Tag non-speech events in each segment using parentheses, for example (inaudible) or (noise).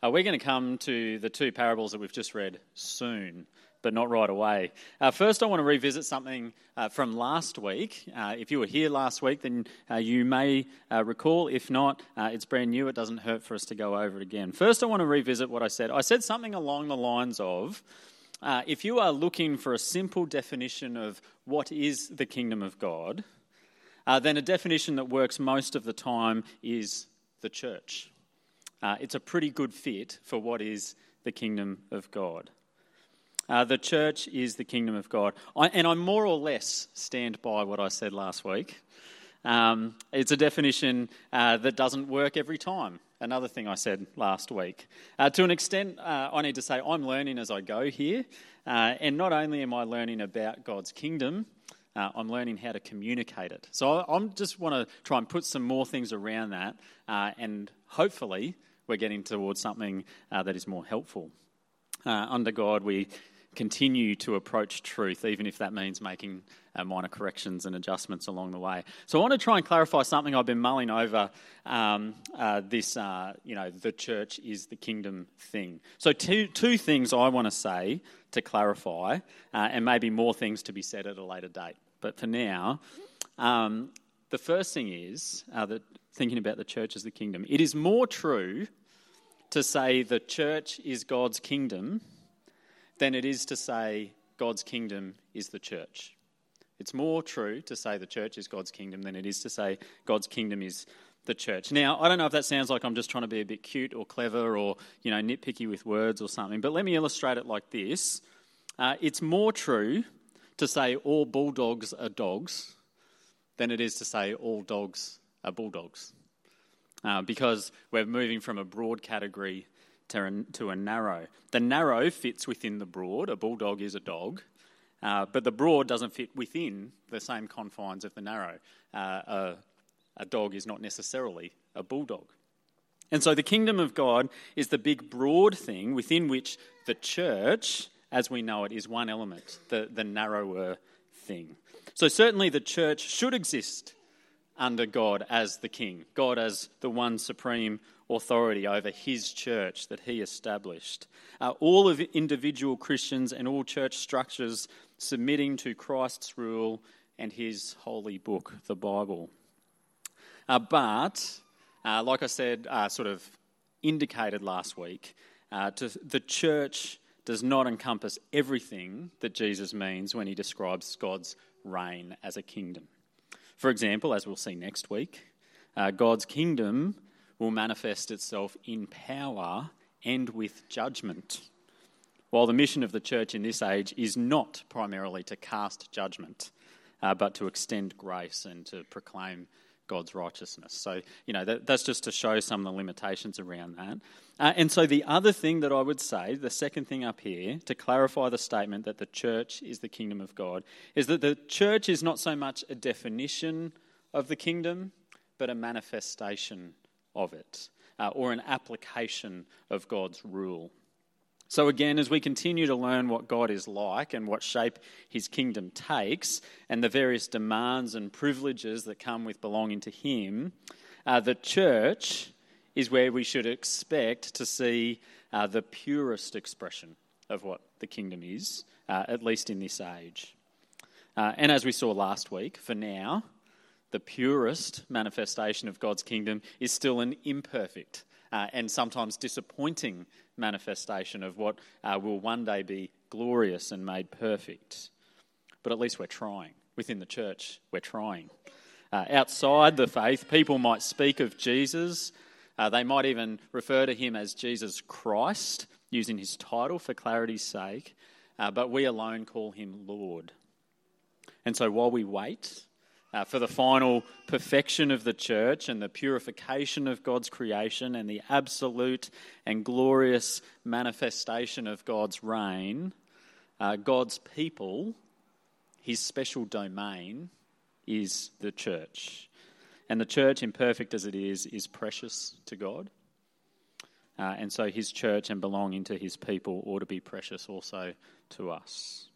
Uh, we're going to come to the two parables that we've just read soon, but not right away. Uh, first, I want to revisit something uh, from last week. Uh, if you were here last week, then uh, you may uh, recall. If not, it's brand new. It doesn't hurt for us to go over it again. First, I want to revisit what I said. I said something along the lines of if you are looking for a simple definition of what is the kingdom of God, then a definition that works most of the time is the church uh, it's a pretty good fit for what is the kingdom of God. Uh, the church is the kingdom of God. I, and I more or less stand by what I said last week. Um, it's a definition uh, that doesn't work every time. Another thing I said last week. Uh, to an extent, uh, I need to say I'm learning as I go here. Uh, and not only am I learning about God's kingdom, uh, I'm learning how to communicate it. So I I'm just want to try and put some more things around that and hopefully we're getting towards something uh, that is more helpful. Uh, under God, we continue to approach truth, even if that means making uh, minor corrections and adjustments along the way. So I want to try and clarify something I've been mulling over. Um, uh, this, uh, you know, the church is the kingdom thing. So two two things I want to say to clarify, uh, and maybe more things to be said at a later date. But for now, um, the first thing is uh, that thinking about the church as the kingdom. It is more true to say the church is God's kingdom than it is to say God's kingdom is the church. It's more true to say the church is God's kingdom than it is to say God's kingdom is the church. Now, I don't know if that sounds like I'm just trying to be a bit cute or clever or, you know, nitpicky with words or something, but let me illustrate it like this. Uh, it's more true to say all bulldogs are dogs than it is to say all dogs are bulldogs uh, because we're moving from a broad category to a, to a narrow. The narrow fits within the broad. A bulldog is a dog. Uh, but the broad doesn't fit within the same confines of the narrow. Uh, a, a dog is not necessarily a bulldog. And so the kingdom of God is the big broad thing within which the church, as we know it, is one element, the, the narrower thing. So certainly the church should exist under God as the king, God as the one supreme authority over his church that he established. Uh, all of individual Christians and all church structures submitting to Christ's rule and his holy book, the Bible. Uh, but, uh, like I said, uh, sort of indicated last week, uh, to, the church does not encompass everything that Jesus means when he describes God's reign as a kingdom. For example, as we'll see next week, uh, God's kingdom will manifest itself in power and with judgment. While the mission of the church in this age is not primarily to cast judgment, uh, but to extend grace and to proclaim God's righteousness. So, you know, that, that's just to show some of the limitations around that. Uh, and so, the other thing that I would say, the second thing up here, to clarify the statement that the church is the kingdom of God, is that the church is not so much a definition of the kingdom, but a manifestation of it, uh, or an application of God's rule. So, again, as we continue to learn what God is like and what shape his kingdom takes, and the various demands and privileges that come with belonging to him, uh, the church is where we should expect to see uh, the purest expression of what the kingdom is, uh, at least in this age. Uh, and as we saw last week, for now, the purest manifestation of God's kingdom is still an imperfect uh, and sometimes disappointing manifestation of what uh, will one day be glorious and made perfect. But at least we're trying. Within the church, we're trying. Uh, outside the faith, people might speak of Jesus. Uh, they might even refer to him as Jesus Christ, using his title for clarity's sake. Uh, but we alone call him Lord. And so while we wait, uh, for the final perfection of the church and the purification of God's creation and the absolute and glorious manifestation of God's reign, uh, God's people, his special domain, is the church. And the church, imperfect as it is, is precious to God. Uh, and so his church and belonging to his people ought to be precious also to us.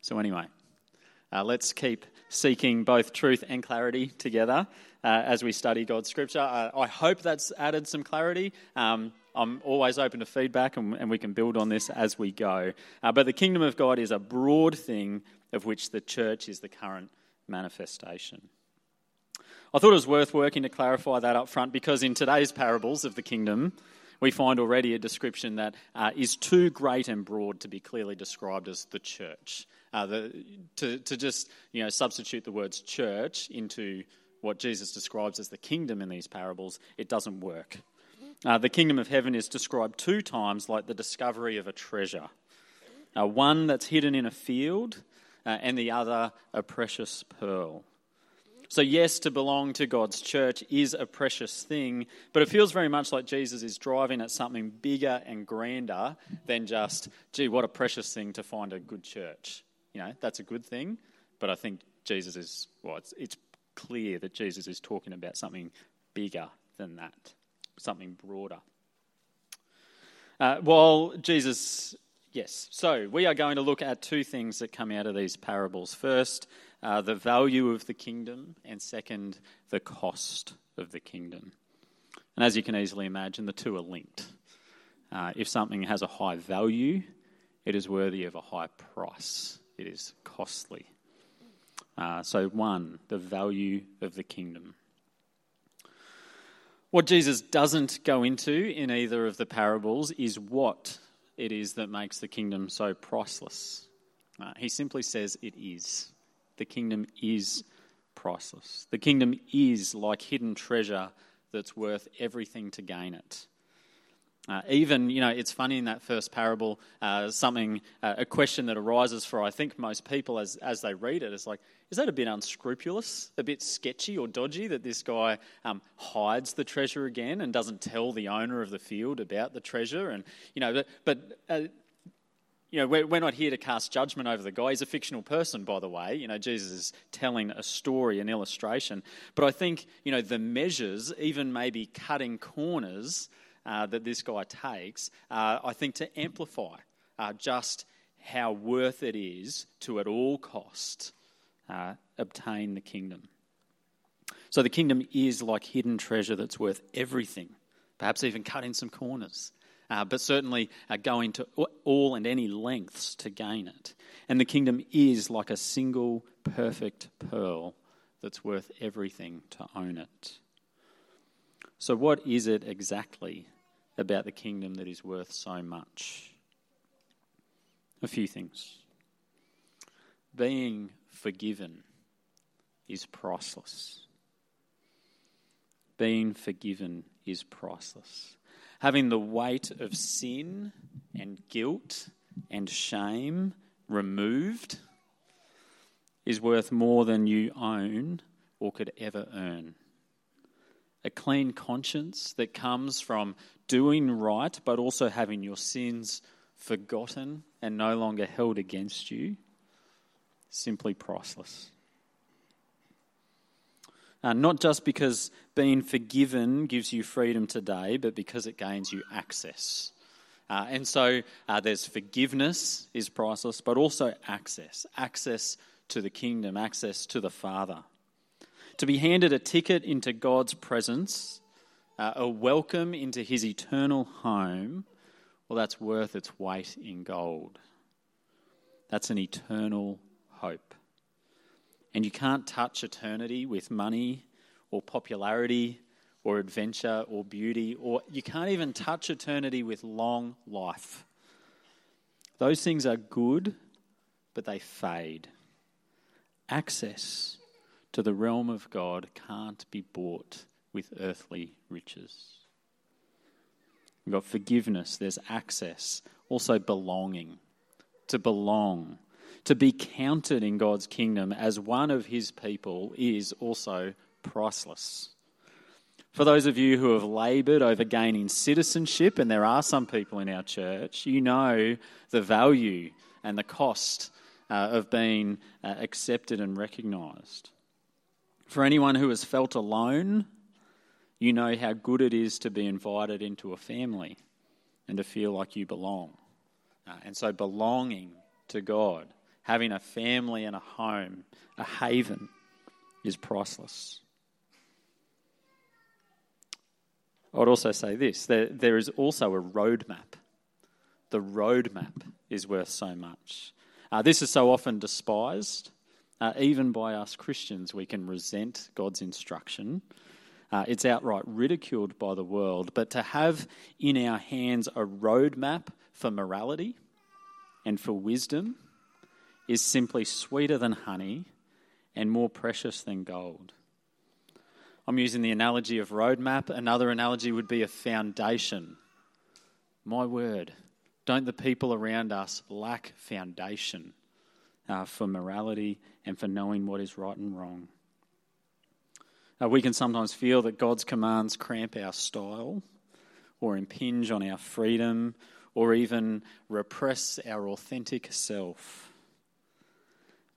So, anyway. Uh, let's keep seeking both truth and clarity together uh, as we study God's scripture. Uh, I hope that's added some clarity. Um, I'm always open to feedback and, and we can build on this as we go. Uh, but the kingdom of God is a broad thing of which the church is the current manifestation. I thought it was worth working to clarify that up front because in today's parables of the kingdom, we find already a description that uh, is too great and broad to be clearly described as the church. Uh, the, to, to just you know, substitute the words church into what Jesus describes as the kingdom in these parables, it doesn't work. Uh, the kingdom of heaven is described two times like the discovery of a treasure uh, one that's hidden in a field, uh, and the other a precious pearl. So, yes, to belong to God's church is a precious thing, but it feels very much like Jesus is driving at something bigger and grander than just, gee, what a precious thing to find a good church. You know, that's a good thing, but I think Jesus is, well, it's, it's clear that Jesus is talking about something bigger than that, something broader. Uh, while Jesus, yes, so we are going to look at two things that come out of these parables. First, uh, the value of the kingdom, and second, the cost of the kingdom. And as you can easily imagine, the two are linked. Uh, if something has a high value, it is worthy of a high price, it is costly. Uh, so, one, the value of the kingdom. What Jesus doesn't go into in either of the parables is what it is that makes the kingdom so priceless. Uh, he simply says it is. The kingdom is priceless. The kingdom is like hidden treasure that's worth everything to gain it. Uh, even, you know, it's funny in that first parable, uh, something, uh, a question that arises for, I think, most people as, as they read it is like, is that a bit unscrupulous, a bit sketchy or dodgy that this guy um, hides the treasure again and doesn't tell the owner of the field about the treasure? And, you know, but, but uh, you know, we're, we're not here to cast judgment over the guy. He's a fictional person, by the way. You know, Jesus is telling a story, an illustration. But I think, you know, the measures, even maybe cutting corners, uh, that this guy takes, uh, I think to amplify uh, just how worth it is to at all cost uh, obtain the kingdom. So the kingdom is like hidden treasure that's worth everything, perhaps even cutting some corners. Uh, but certainly uh, going to all and any lengths to gain it. And the kingdom is like a single perfect pearl that's worth everything to own it. So, what is it exactly about the kingdom that is worth so much? A few things. Being forgiven is priceless. Being forgiven is priceless. Having the weight of sin and guilt and shame removed is worth more than you own or could ever earn a clean conscience that comes from doing right, but also having your sins forgotten and no longer held against you, simply priceless. Uh, not just because being forgiven gives you freedom today, but because it gains you access. Uh, and so uh, there's forgiveness is priceless, but also access access to the kingdom, access to the Father to be handed a ticket into God's presence, uh, a welcome into his eternal home, well, that's worth its weight in gold. That's an eternal hope. And you can't touch eternity with money or popularity or adventure or beauty, or you can't even touch eternity with long life. Those things are good, but they fade. Access to the realm of God can't be bought with earthly riches. We've got forgiveness, there's access, also belonging. To belong, to be counted in God's kingdom as one of his people is also priceless. For those of you who have laboured over gaining citizenship, and there are some people in our church, you know the value and the cost uh, of being uh, accepted and recognised. For anyone who has felt alone, you know how good it is to be invited into a family and to feel like you belong. Uh, and so, belonging to God, having a family and a home, a haven, is priceless. I would also say this there, there is also a roadmap. The roadmap is worth so much. Uh, this is so often despised. Uh, even by us Christians, we can resent God's instruction. Uh, it's outright ridiculed by the world. But to have in our hands a roadmap for morality and for wisdom is simply sweeter than honey and more precious than gold. I'm using the analogy of roadmap. Another analogy would be a foundation. My word, don't the people around us lack foundation uh, for morality and for knowing what is right and wrong? Uh, we can sometimes feel that God's commands cramp our style or impinge on our freedom or even repress our authentic self.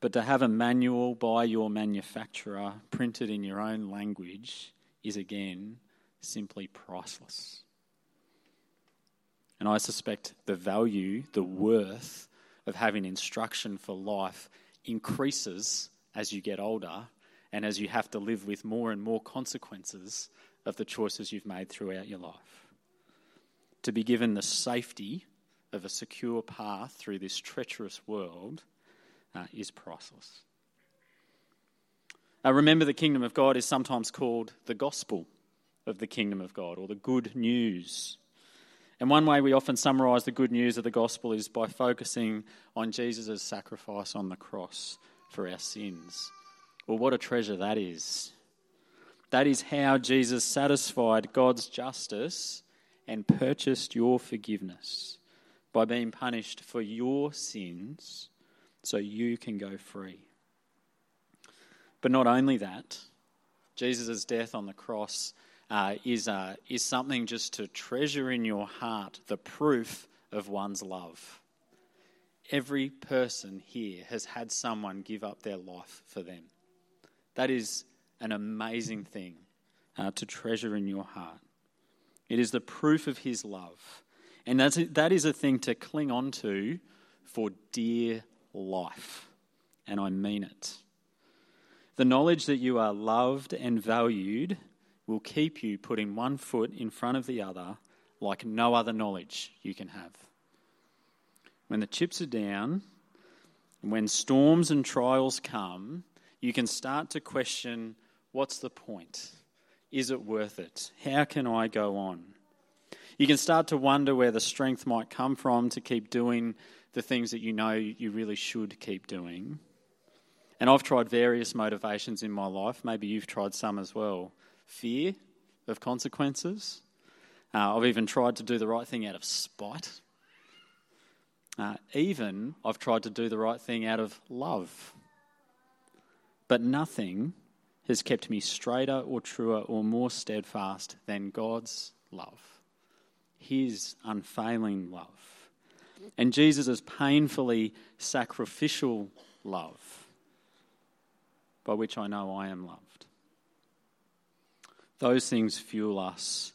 But to have a manual by your manufacturer printed in your own language is again simply priceless. And I suspect the value, the worth of having instruction for life increases as you get older and as you have to live with more and more consequences of the choices you've made throughout your life. To be given the safety of a secure path through this treacherous world uh, is priceless. Uh, remember, the kingdom of God is sometimes called the gospel of the kingdom of God or the good news. And one way we often summarize the good news of the gospel is by focusing on Jesus' sacrifice on the cross for our sins. Well, what a treasure that is. That is how Jesus satisfied God's justice and purchased your forgiveness by being punished for your sins so you can go free. But not only that, Jesus' death on the cross uh, is, uh, is something just to treasure in your heart the proof of one's love. Every person here has had someone give up their life for them. That is an amazing thing uh, to treasure in your heart. It is the proof of his love. And that's, that is a thing to cling on to for dear life. And I mean it. The knowledge that you are loved and valued will keep you putting one foot in front of the other like no other knowledge you can have. When the chips are down, when storms and trials come, you can start to question what's the point? Is it worth it? How can I go on? You can start to wonder where the strength might come from to keep doing the things that you know you really should keep doing. And I've tried various motivations in my life. Maybe you've tried some as well. Fear of consequences. Uh, I've even tried to do the right thing out of spite. Uh, even I've tried to do the right thing out of love. But nothing has kept me straighter or truer or more steadfast than God's love, His unfailing love and Jesus' painfully sacrificial love, by which I know I am loved. Those things fuel us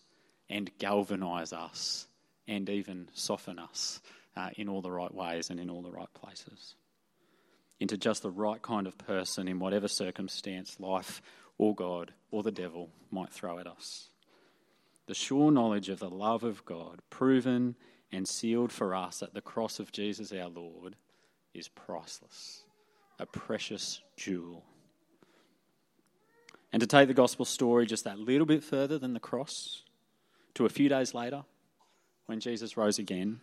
and galvanize us and even soften us uh, in all the right ways and in all the right places. Into just the right kind of person in whatever circumstance life or God or the devil might throw at us. The sure knowledge of the love of God, proven and sealed for us at the cross of Jesus our Lord is priceless, a precious jewel. And to take the gospel story just that little bit further than the cross, to a few days later, when Jesus rose again,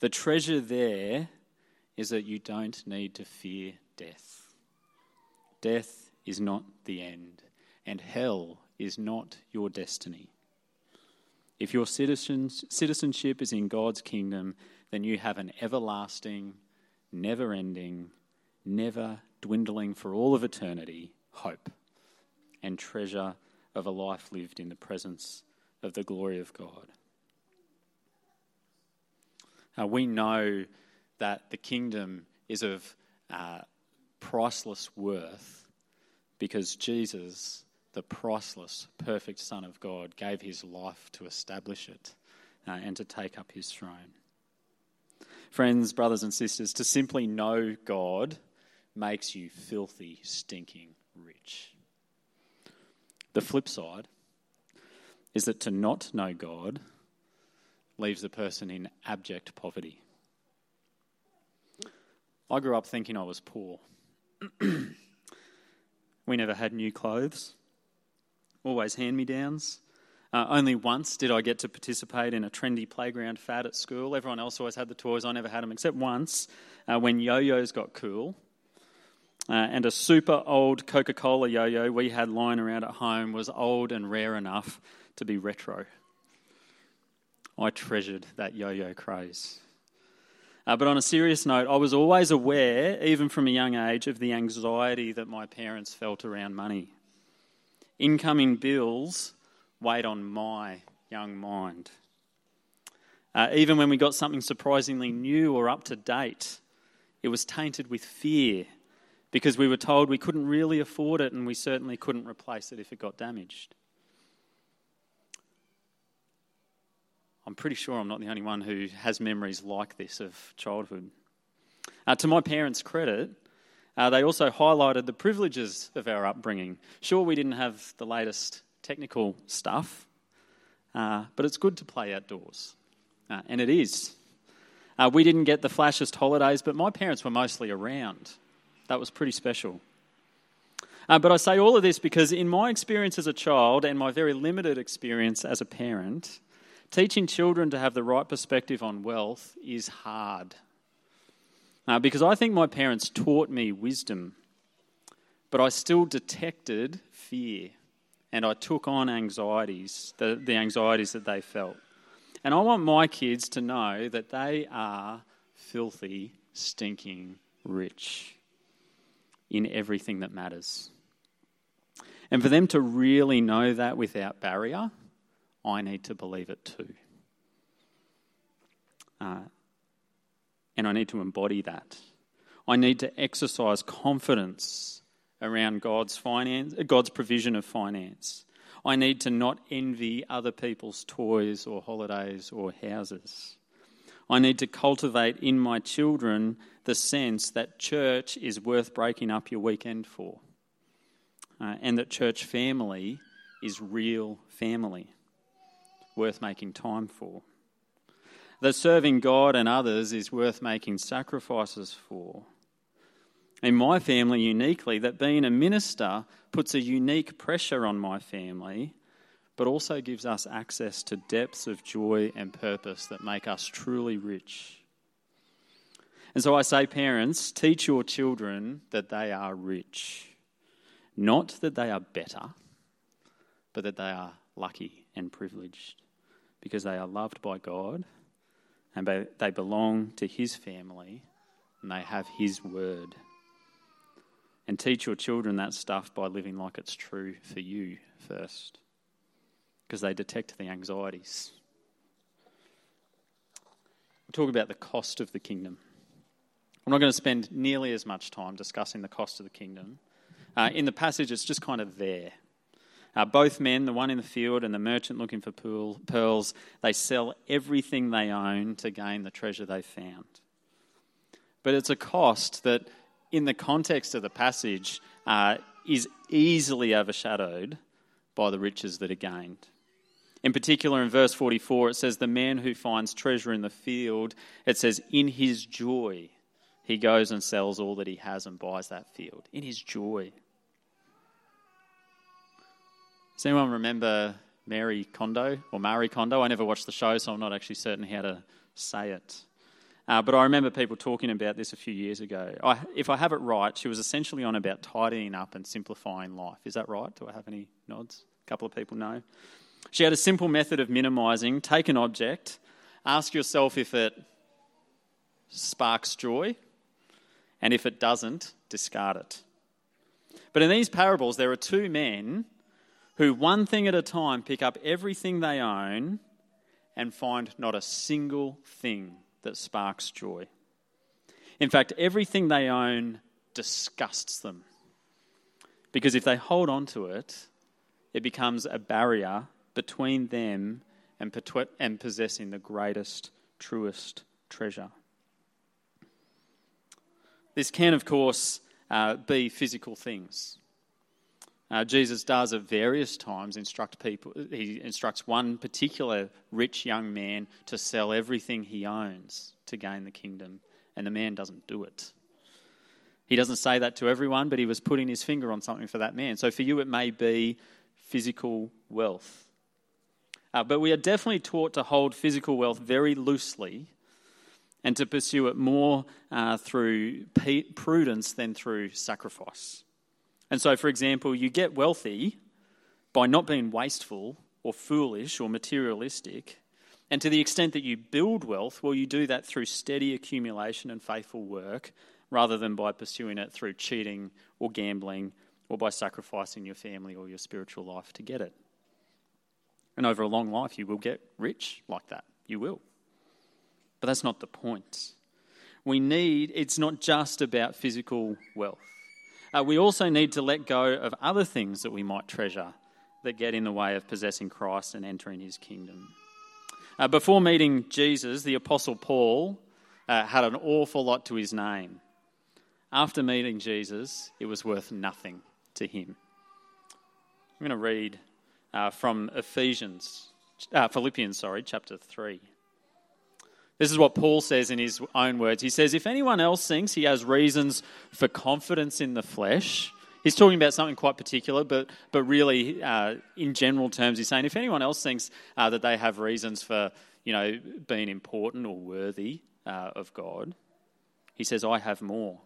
the treasure there is that you don't need to fear death. Death is not the end, and hell is not your destiny. If your citizenship is in God's kingdom, then you have an everlasting, never ending, never dwindling for all of eternity hope and treasure of a life lived in the presence of the glory of God. Now, we know that the kingdom is of uh, priceless worth because Jesus the priceless, perfect Son of God, gave his life to establish it uh, and to take up his throne. Friends, brothers, and sisters, to simply know God makes you filthy, stinking rich. The flip side is that to not know God leaves a person in abject poverty. I grew up thinking I was poor. (clears throat) we never had new clothes, always hand me downs. Uh, only once did I get to participate in a trendy playground fad at school. Everyone else always had the toys, I never had them, except once uh, when yo yos got cool. Uh, and a super old Coca Cola yo yo we had lying around at home was old and rare enough to be retro. I treasured that yo yo craze. Uh, but on a serious note, I was always aware, even from a young age, of the anxiety that my parents felt around money. Incoming bills weighed on my young mind. Uh, even when we got something surprisingly new or up to date, it was tainted with fear because we were told we couldn't really afford it and we certainly couldn't replace it if it got damaged. I'm pretty sure I'm not the only one who has memories like this of childhood. Uh, to my parents' credit, uh, they also highlighted the privileges of our upbringing. Sure, we didn't have the latest technical stuff, uh, but it's good to play outdoors. Uh, and it is. Uh, we didn't get the flashest holidays, but my parents were mostly around. That was pretty special. Uh, but I say all of this because, in my experience as a child and my very limited experience as a parent, Teaching children to have the right perspective on wealth is hard. Uh, because I think my parents taught me wisdom, but I still detected fear and I took on anxieties, the, the anxieties that they felt. And I want my kids to know that they are filthy, stinking rich in everything that matters. And for them to really know that without barrier I need to believe it too. Uh, and I need to embody that. I need to exercise confidence around God's finance, God's provision of finance. I need to not envy other people's toys or holidays or houses. I need to cultivate in my children the sense that church is worth breaking up your weekend for, uh, and that church family is real family worth making time for. That serving God and others is worth making sacrifices for. In my family, uniquely, that being a minister puts a unique pressure on my family, but also gives us access to depths of joy and purpose that make us truly rich. And so I say, parents, teach your children that they are rich. Not that they are better, but that they are lucky and privileged because they are loved by God and they belong to His family and they have His word. And teach your children that stuff by living like it's true for you first because they detect the anxieties. We'll talk about the cost of the kingdom. I'm not going to spend nearly as much time discussing the cost of the kingdom. Uh, in the passage, it's just kind of there. Uh, both men, the one in the field and the merchant looking for pool, pearls, they sell everything they own to gain the treasure they found. But it's a cost that, in the context of the passage, uh, is easily overshadowed by the riches that are gained. In particular, in verse 44, it says, The man who finds treasure in the field, it says, in his joy, he goes and sells all that he has and buys that field. In his joy. Does anyone remember Mary Kondo or Marie Kondo? I never watched the show, so I'm not actually certain how to say it. Uh, but I remember people talking about this a few years ago. I, if I have it right, she was essentially on about tidying up and simplifying life. Is that right? Do I have any nods? A couple of people know. She had a simple method of minimizing take an object, ask yourself if it sparks joy, and if it doesn't, discard it. But in these parables, there are two men who, one thing at a time, pick up everything they own and find not a single thing that sparks joy. In fact, everything they own disgusts them. Because if they hold on to it, it becomes a barrier between them and, possessing the greatest, truest treasure. This can, of course, uh, be physical things. Uh, Jesus does at various times instruct people, he instructs one particular rich young man to sell everything he owns to gain the kingdom, and the man doesn't do it. He doesn't say that to everyone, but he was putting his finger on something for that man. So for you, it may be physical wealth. Uh, but we are definitely taught to hold physical wealth very loosely and to pursue it more uh, through prudence than through sacrifice. And so, for example, you get wealthy by not being wasteful or foolish or materialistic. And to the extent that you build wealth, well, you do that through steady accumulation and faithful work rather than by pursuing it through cheating or gambling or by sacrificing your family or your spiritual life to get it. And over a long life, you will get rich like that. You will. But that's not the point. We need, it's not just about physical wealth. Uh, we also need to let go of other things that we might treasure that get in the way of possessing Christ and entering his kingdom. Uh, before meeting Jesus, the Apostle Paul uh, had an awful lot to his name. After meeting Jesus, it was worth nothing to him. I'm going to read uh, from Ephesians, uh, Philippians, sorry, chapter 3. This is what Paul says in his own words. He says, If anyone else thinks he has reasons for confidence in the flesh, he's talking about something quite particular, but, but really, uh, in general terms, he's saying if anyone else thinks uh, that they have reasons for you know, being important or worthy uh, of God, he says, I have more.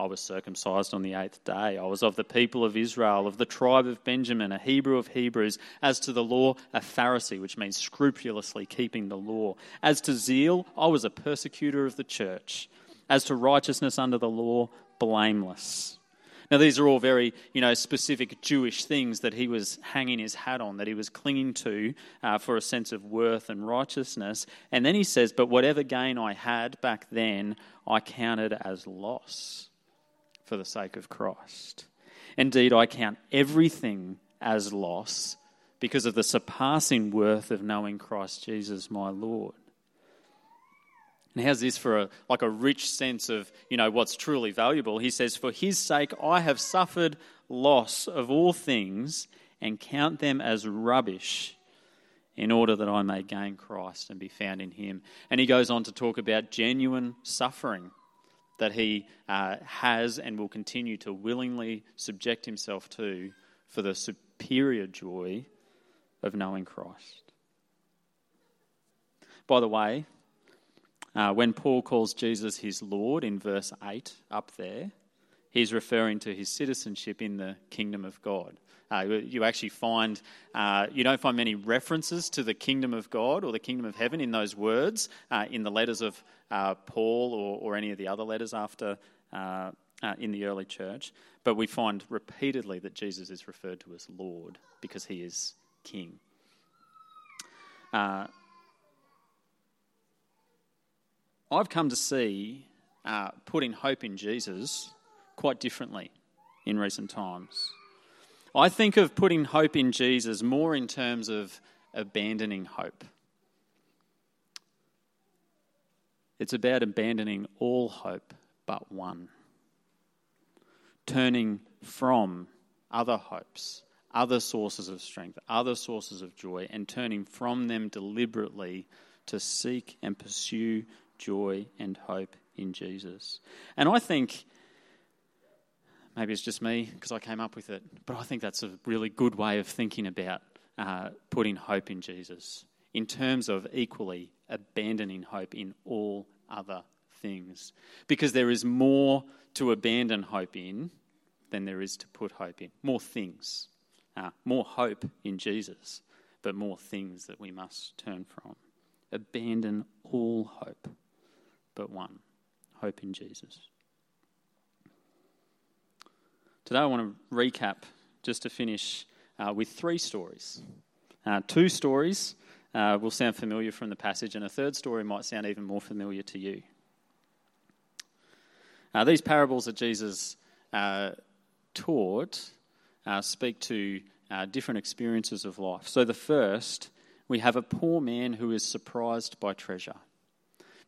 I was circumcised on the eighth day. I was of the people of Israel, of the tribe of Benjamin, a Hebrew of Hebrews. As to the law, a Pharisee, which means scrupulously keeping the law. As to zeal, I was a persecutor of the church. As to righteousness under the law, blameless. Now, these are all very, you know, specific Jewish things that he was hanging his hat on, that he was clinging to uh, for a sense of worth and righteousness. And then he says, But whatever gain I had back then, I counted as loss for the sake of Christ. Indeed, I count everything as loss because of the surpassing worth of knowing Christ Jesus, my Lord. And how's this for a, like a rich sense of, you know, what's truly valuable? He says, For his sake I have suffered loss of all things and count them as rubbish in order that I may gain Christ and be found in him. And he goes on to talk about genuine suffering that he uh, has and will continue to willingly subject himself to for the superior joy of knowing Christ. By the way, uh, when Paul calls Jesus his Lord in verse 8 up there, he's referring to his citizenship in the kingdom of God. Uh, you actually find, uh, you don't find many references to the kingdom of God or the kingdom of heaven in those words uh, in the letters of uh, Paul or, or, any of the other letters after uh, uh, in the early church. But we find repeatedly that Jesus is referred to as Lord because he is king. I've come to see putting hope in Jesus quite differently in recent times. I think of putting hope in Jesus more in terms of abandoning hope. It's about abandoning all hope but one. Turning from other hopes, other sources of strength, other sources of joy, and turning from them deliberately to seek and pursue joy and hope in Jesus. And I think Maybe it's just me because I came up with it. But I think that's a really good way of thinking about uh, putting hope in Jesus in terms of equally abandoning hope in all other things. Because there is more to abandon hope in than there is to put hope in. More things. Uh, more hope in Jesus, but more things that we must turn from. Abandon all hope but one hope in Jesus. Today I want to recap, just to finish, uh, with three stories. Uh, two stories uh, will sound familiar from the passage, and a third story might sound even more familiar to you. Uh, these parables that Jesus uh, taught uh, speak to different experiences of life. So, the first, we have a poor man who is surprised by treasure.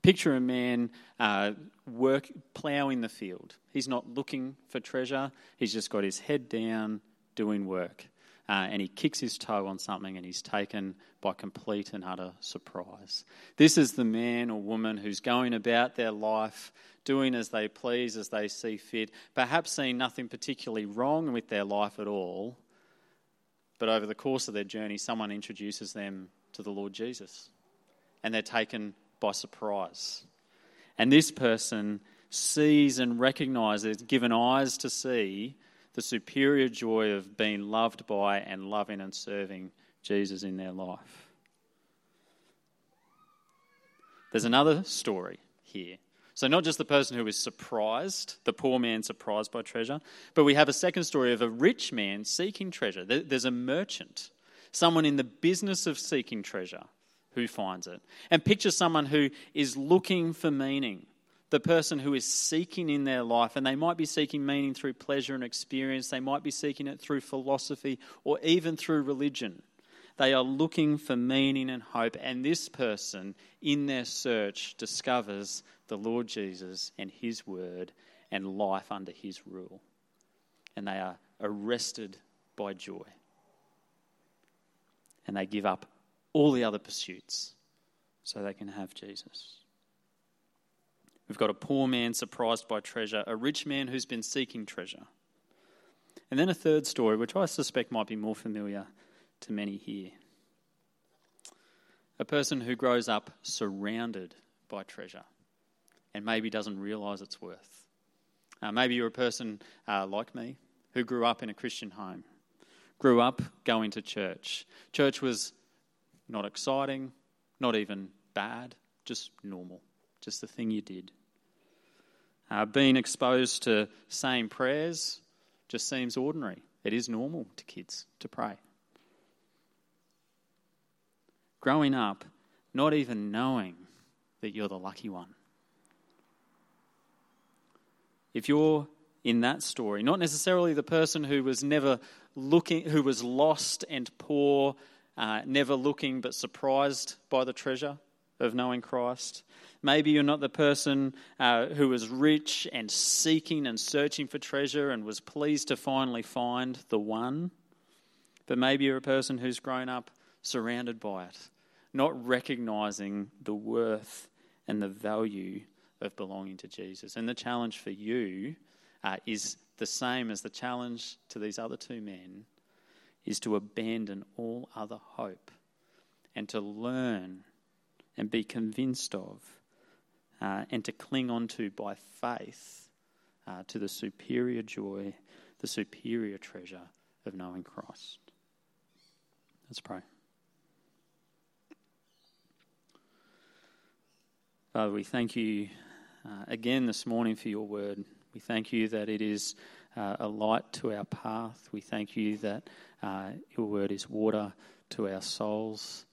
Picture a man uh, work ploughing the field. He's not looking for treasure. He's just got his head down, doing work. Uh, and he kicks his toe on something and he's taken by complete and utter surprise. This is the man or woman who's going about their life doing as they please, as they see fit, perhaps seeing nothing particularly wrong with their life at all. But over the course of their journey, someone introduces them to the Lord Jesus and they're taken by surprise. And this person sees and recognizes, given eyes to see, the superior joy of being loved by and loving and serving Jesus in their life. There's another story here. So, not just the person who is surprised, the poor man surprised by treasure, but we have a second story of a rich man seeking treasure. There's a merchant, someone in the business of seeking treasure who finds it. And picture someone who is looking for meaning, the person who is seeking in their life, and they might be seeking meaning through pleasure and experience, they might be seeking it through philosophy or even through religion. They are looking for meaning and hope, and this person in their search discovers the Lord Jesus and His word and life under His rule. And they are arrested by joy. And they give up all the other pursuits so they can have Jesus. We've got a poor man surprised by treasure, a rich man who's been seeking treasure. And then a third story, which I suspect might be more familiar to many here. A person who grows up surrounded by treasure and maybe doesn't realize its worth. Uh, maybe you're a person uh, like me who grew up in a Christian home, grew up going to church. Church was not exciting, not even bad, just normal, just the thing you did. Uh, being exposed to saying prayers just seems ordinary. It is normal to kids to pray. Growing up, not even knowing that you're the lucky one. If you're in that story, not necessarily the person who was never looking, who was lost and poor uh, never looking but surprised by the treasure of knowing Christ. Maybe you're not the person uh, who was rich and seeking and searching for treasure and was pleased to finally find the one. But maybe you're a person who's grown up surrounded by it, not recognizing the worth and the value of belonging to Jesus. And the challenge for you uh, is the same as the challenge to these other two men is to abandon all other hope and to learn and be convinced of uh, and to cling on to by faith uh, to the superior joy, the superior treasure of knowing Christ. Let's pray. Father, we thank you uh, again this morning for your word. We thank you that it is uh, a light to our path. We thank you that uh, your word is water to our souls.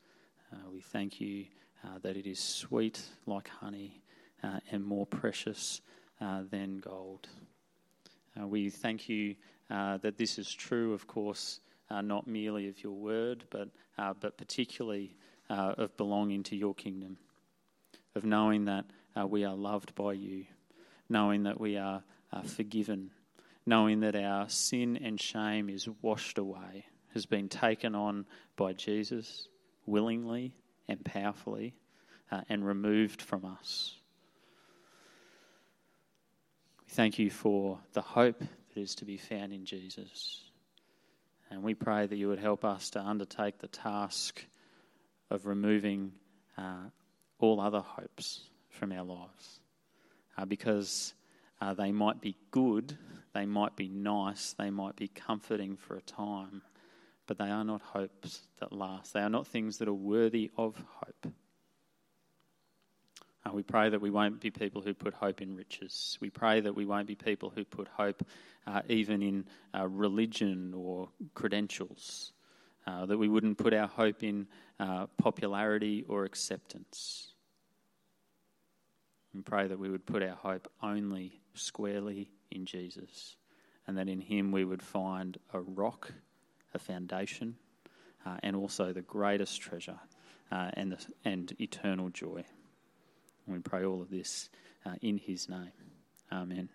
Uh, we thank you uh, that it is sweet like honey uh, and more precious uh, than gold. we thank you that this is true, of course, not merely of your word, but, but particularly of belonging to your kingdom, of knowing that we are loved by you, knowing that we are forgiven knowing that our sin and shame is washed away, has been taken on by Jesus willingly and powerfully uh, and removed from us. We thank you for the hope that is to be found in Jesus. And we pray that you would help us to undertake the task of removing uh, all other hopes from our lives. Uh, because uh, they might be good, they might be nice, they might be comforting for a time, but they are not hopes that last. They are not things that are worthy of hope. Uh, we pray that we won't be people who put hope in riches. We pray that we won't be people who put hope uh, even in uh, religion or credentials. Uh, that we wouldn't put our hope in uh, popularity or acceptance. And pray that we would put our hope only squarely in Jesus, and that in Him we would find a rock, a foundation, uh, and also the greatest treasure uh, and, the, and eternal joy. And we pray all of this uh, in His name. Amen.